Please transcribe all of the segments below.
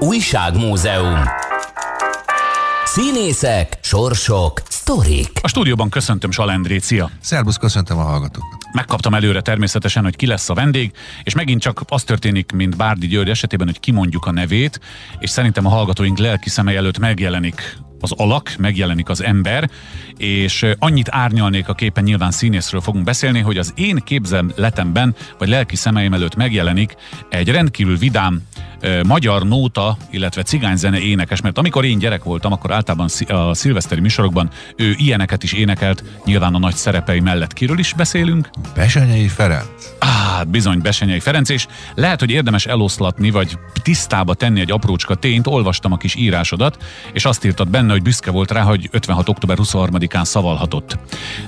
Újságmúzeum. Színészek, sorsok, sztorik. A stúdióban köszöntöm Salendrét, szia! Szerbusz, köszöntöm a hallgatókat. Megkaptam előre természetesen, hogy ki lesz a vendég, és megint csak az történik, mint Bárdi György esetében, hogy kimondjuk a nevét, és szerintem a hallgatóink lelki szeme előtt megjelenik az alak, megjelenik az ember, és annyit árnyalnék a képen, nyilván színészről fogunk beszélni, hogy az én képzeletemben, vagy lelki szemeim előtt megjelenik egy rendkívül vidám, magyar nóta, illetve cigányzene énekes, mert amikor én gyerek voltam, akkor általában a szilveszteri műsorokban ő ilyeneket is énekelt, nyilván a nagy szerepei mellett kiről is beszélünk. Besenyei Ferenc. Á, bizony, Besenyei Ferenc, és lehet, hogy érdemes eloszlatni, vagy tisztába tenni egy aprócska tényt, olvastam a kis írásodat, és azt írtad benne, hogy büszke volt rá, hogy 56. október 23-án szavalhatott.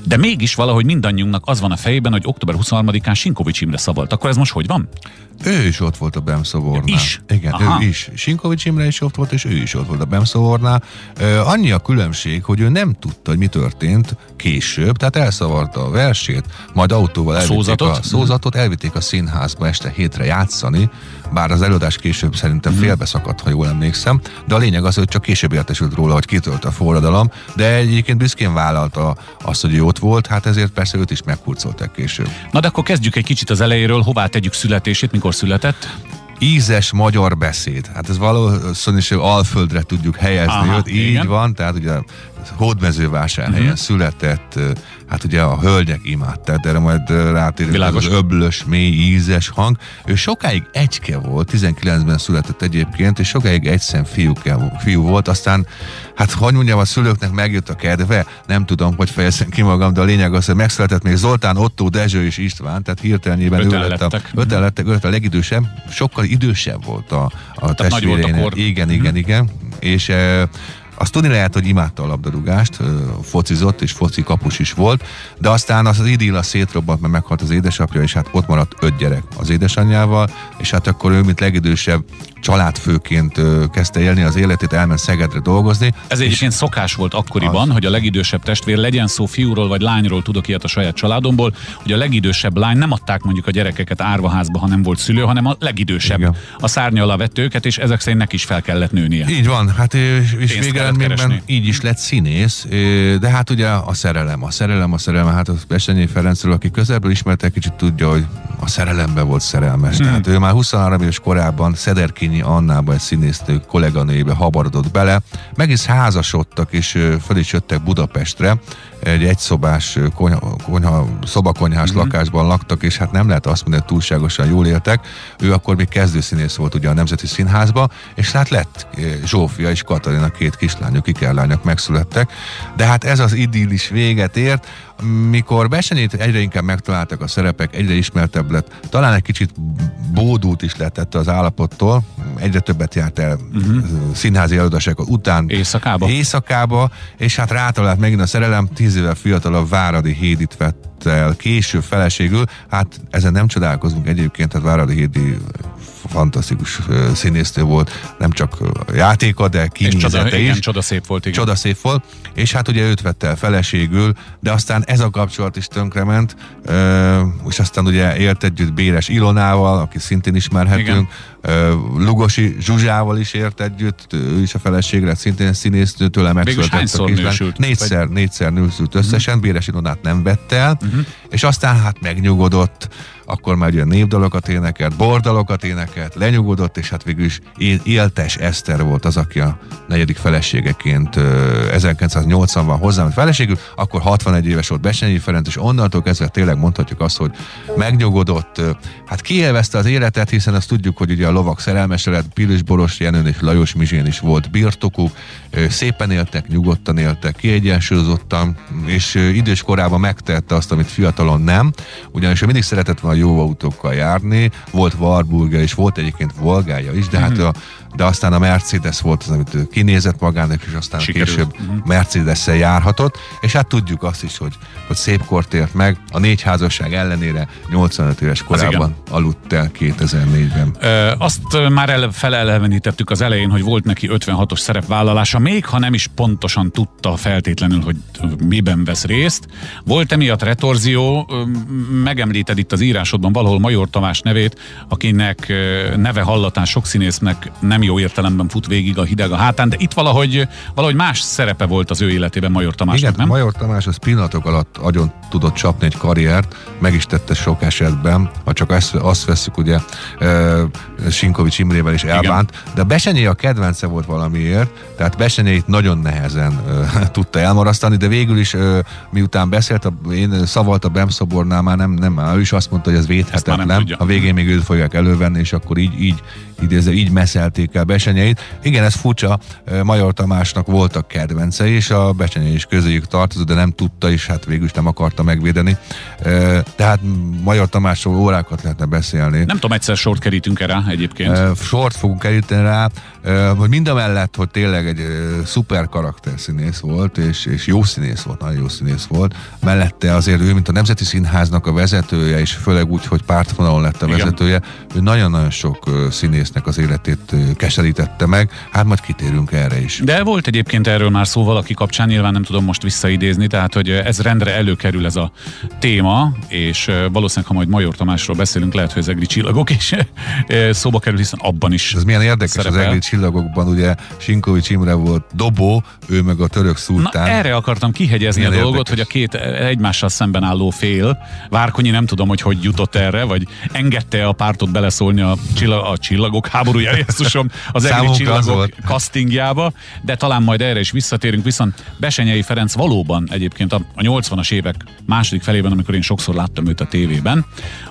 De mégis valahogy mindannyiunknak az van a fejében, hogy október 23-án Sinkovics Imre szavalt. Akkor ez most hogy van? Ő is ott volt a Bemszobornál. Is? Igen, Aha. ő is. Sinkovics Imre is ott volt, és ő is ott volt a Bemszobornál. Annyi a különbség, hogy ő nem tudta, hogy mi történt később, tehát elszavarta a versét, majd autóval elvitték szózatot? a szózatot, elvitték a színházba este hétre játszani, bár az előadás később szerintem mm. félbeszakadt, ha jól emlékszem, de a lényeg az, hogy csak később értesült róla, hogy kitölt a forradalom, de egyébként büszkén vállalta azt, hogy ő ott volt, hát ezért persze őt is megkurcolták később. Na de akkor kezdjük egy kicsit az elejéről, hová tegyük születését, mikor született? Ízes magyar beszéd. Hát ez valószínűleg alföldre tudjuk helyezni Aha, őt, így igen. van, tehát ugye hódmezővásárhelyen uh-huh. született, hát ugye a hölgyek imádták, de erre majd rátérünk, az öblös, mély, ízes hang. Ő sokáig egyke volt, 19-ben született egyébként, és sokáig egyszem fiú, fiú volt, aztán, hát hogy mondjam, a szülőknek megjött a kedve, nem tudom, hogy fejezem ki magam, de a lényeg az, hogy megszületett még Zoltán, Otto, Dezső és István, tehát hirtelenében öten ő lett a, öten lettek, öten a legidősebb, sokkal idősebb volt a, a testvérénél. Igen, igen, uh-huh. igen. És azt tudni lehet, hogy imádta a labdarúgást, focizott, és foci kapus is volt, de aztán az, idilla szétrobbant, mert meghalt az édesapja, és hát ott maradt öt gyerek az édesanyjával, és hát akkor ő, mint legidősebb családfőként kezdte élni az életét, elment Szegedre dolgozni. Ez egyébként szokás volt akkoriban, az... hogy a legidősebb testvér legyen szó fiúról vagy lányról, tudok ilyet a saját családomból, hogy a legidősebb lány nem adták mondjuk a gyerekeket árvaházba, ha nem volt szülő, hanem a legidősebb. Igen. A szárnya alá vett őket, és ezek szerint neki is fel kellett nőnie. Így van, hát és végeredményben így is lett színész, de hát ugye a szerelem, a szerelem, a szerelem, hát a Besenyé Ferencről, aki közelből ismerte, kicsit tudja, hogy a szerelembe volt szerelmes. Hmm. Tehát ő már 23 éves korában Szederki Széchenyi Annába, egy színésznő kolléganőjébe habarodott bele. Meg is házasodtak, és föl is jöttek Budapestre. Egy egyszobás konyha, konyha, szobakonyhás mm-hmm. lakásban laktak, és hát nem lehet azt mondani, hogy túlságosan jól éltek. Ő akkor még kezdőszínész volt ugye a Nemzeti Színházba, és hát lett Zsófia és Katalina két kislányok, ikerlányok megszülettek. De hát ez az idillis véget ért, mikor Besenyét egyre inkább megtaláltak a szerepek, egyre ismertebb lett, talán egy kicsit bódult is lett az állapottól, egyre többet járt el uh-huh. színházi előadások után éjszakába. éjszakába, és hát rátalált megint a szerelem, tíz évvel fiatalabb Váradi Hédit vett el később feleségül, hát ezen nem csodálkozunk egyébként, tehát Váradi Hédi fantasztikus színésznő volt, nem csak játéka, de kinézete is. Igen, csoda szép volt, igen. Csoda szép volt, és hát ugye őt vette el feleségül, de aztán ez a kapcsolat is tönkrement, és aztán ugye élt együtt Béres Ilonával, aki szintén ismerhetünk, igen. Lugosi Zsuzsával is ért együtt, ő is a feleségre, szintén színésznő, tőle megszületett a kislány. Négyszer, vagy... négyszer nősült összesen, uh-huh. Béres Ilonát nem vette el, uh-huh. És aztán hát megnyugodott, akkor már ugye népdalokat énekelt, bordalokat énekelt, lenyugodott, és hát végül is éltes Eszter volt az, aki a negyedik feleségeként 1980-ban hozzám feleségül, akkor 61 éves volt Besenyi Ferenc, és onnantól kezdve tényleg mondhatjuk azt, hogy megnyugodott, hát kielvezte az életet, hiszen azt tudjuk, hogy ugye a lovak szerelmese lett, Pilis Boros Jenőn és Lajos Mizsén is volt birtokuk, szépen éltek, nyugodtan éltek, kiegyensúlyozottan, és idős korában megtette azt, amit fiatalon nem, ugyanis ő mindig szeretett volna jó autókkal járni, volt Warburger és volt egyébként Volgája is, de mm-hmm. hát mhm. a de aztán a Mercedes volt az, amit ő kinézett magának, és aztán Sikerült. később uh-huh. Mercedes-szel járhatott, és hát tudjuk azt is, hogy, hogy szép kort ért meg, a négy házasság ellenére 85 éves korában aludt el 2004-ben. Ö, azt már el, felelevenítettük az elején, hogy volt neki 56-os szerepvállalása, még ha nem is pontosan tudta feltétlenül, hogy miben vesz részt. Volt emiatt retorzió, megemlíted itt az írás másodban valahol Major Tamás nevét, akinek neve hallatán sok színésznek nem jó értelemben fut végig a hideg a hátán, de itt valahogy, valahogy más szerepe volt az ő életében Major Tamásnak, Igen, nem? Major Tamás az pillanatok alatt agyon tudott csapni egy karriert, meg is tette sok esetben, ha csak azt, azt veszük, ugye Sinkovics Imrével is elbánt, Igen. de Besenyé a kedvence volt valamiért, tehát Besenyét nagyon nehezen tudta elmarasztani, de végül is miután beszélt, a, én szavalt a Bemszobornál már nem, nem, ő is azt mondta, hogy ez védhetetlen, a végén még őt fogják elővenni, és akkor így, így idézve, így meszelték el Besenyeit. Igen, ez furcsa, Major Tamásnak voltak kedvencei, és a Besenyei is közéjük tartozott, de nem tudta, és hát végül is nem akarta megvédeni. Tehát Major Tamásról órákat lehetne beszélni. Nem tudom, egyszer sort kerítünk erre egyébként. Sort fogunk keríteni rá, hogy mind a mellett, hogy tényleg egy szuper karakter színész volt, és, és jó színész volt, nagyon jó színész volt. Mellette azért ő, mint a Nemzeti Színháznak a vezetője, és főleg úgy, hogy pártvonalon lett a Igen. vezetője, ő nagyon-nagyon sok színésznek az életét keserítette meg. Hát majd kitérünk erre is. De volt egyébként erről már szó valaki kapcsán, nyilván nem tudom most visszaidézni, tehát hogy ez rendre előkerül ez a téma, és valószínűleg, ha majd Major Tamásról beszélünk, lehet, hogy az egri csillagok is szóba kerül, hiszen abban is. Ez milyen érdekes szerepel. az egri csillagokban, ugye Sinkovics Imre volt dobó, ő meg a török szultán. Na, erre akartam kihegyezni milyen a dolgot, érdekes. hogy a két egymással szemben álló fél, Várkonyi nem tudom, hogy hogy jutott erre, vagy engedte a pártot beleszólni a, csillag, a csillagok? Háborúja, Jézusom, az egri csillagok az castingjába, de talán majd erre is visszatérünk, viszont Besenyei Ferenc valóban egyébként a, a 80-as évek második felében, amikor én sokszor láttam őt a tévében,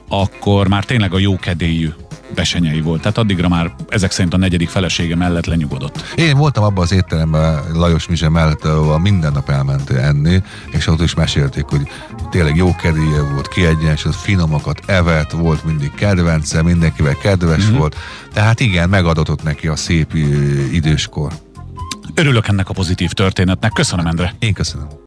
akkor már tényleg a jókedélyű besenyei volt. Tehát addigra már ezek szerint a negyedik felesége mellett lenyugodott. Én voltam abban az étteremben Lajos Mizse mellett, ahol minden nap elment enni, és ott is mesélték, hogy tényleg jó kedélye volt, kiegyensúlyozott, finomakat evett, volt mindig kedvence, mindenkivel kedves mm-hmm. volt. Tehát igen, megadatott neki a szép időskor. Örülök ennek a pozitív történetnek. Köszönöm, Endre. Én köszönöm.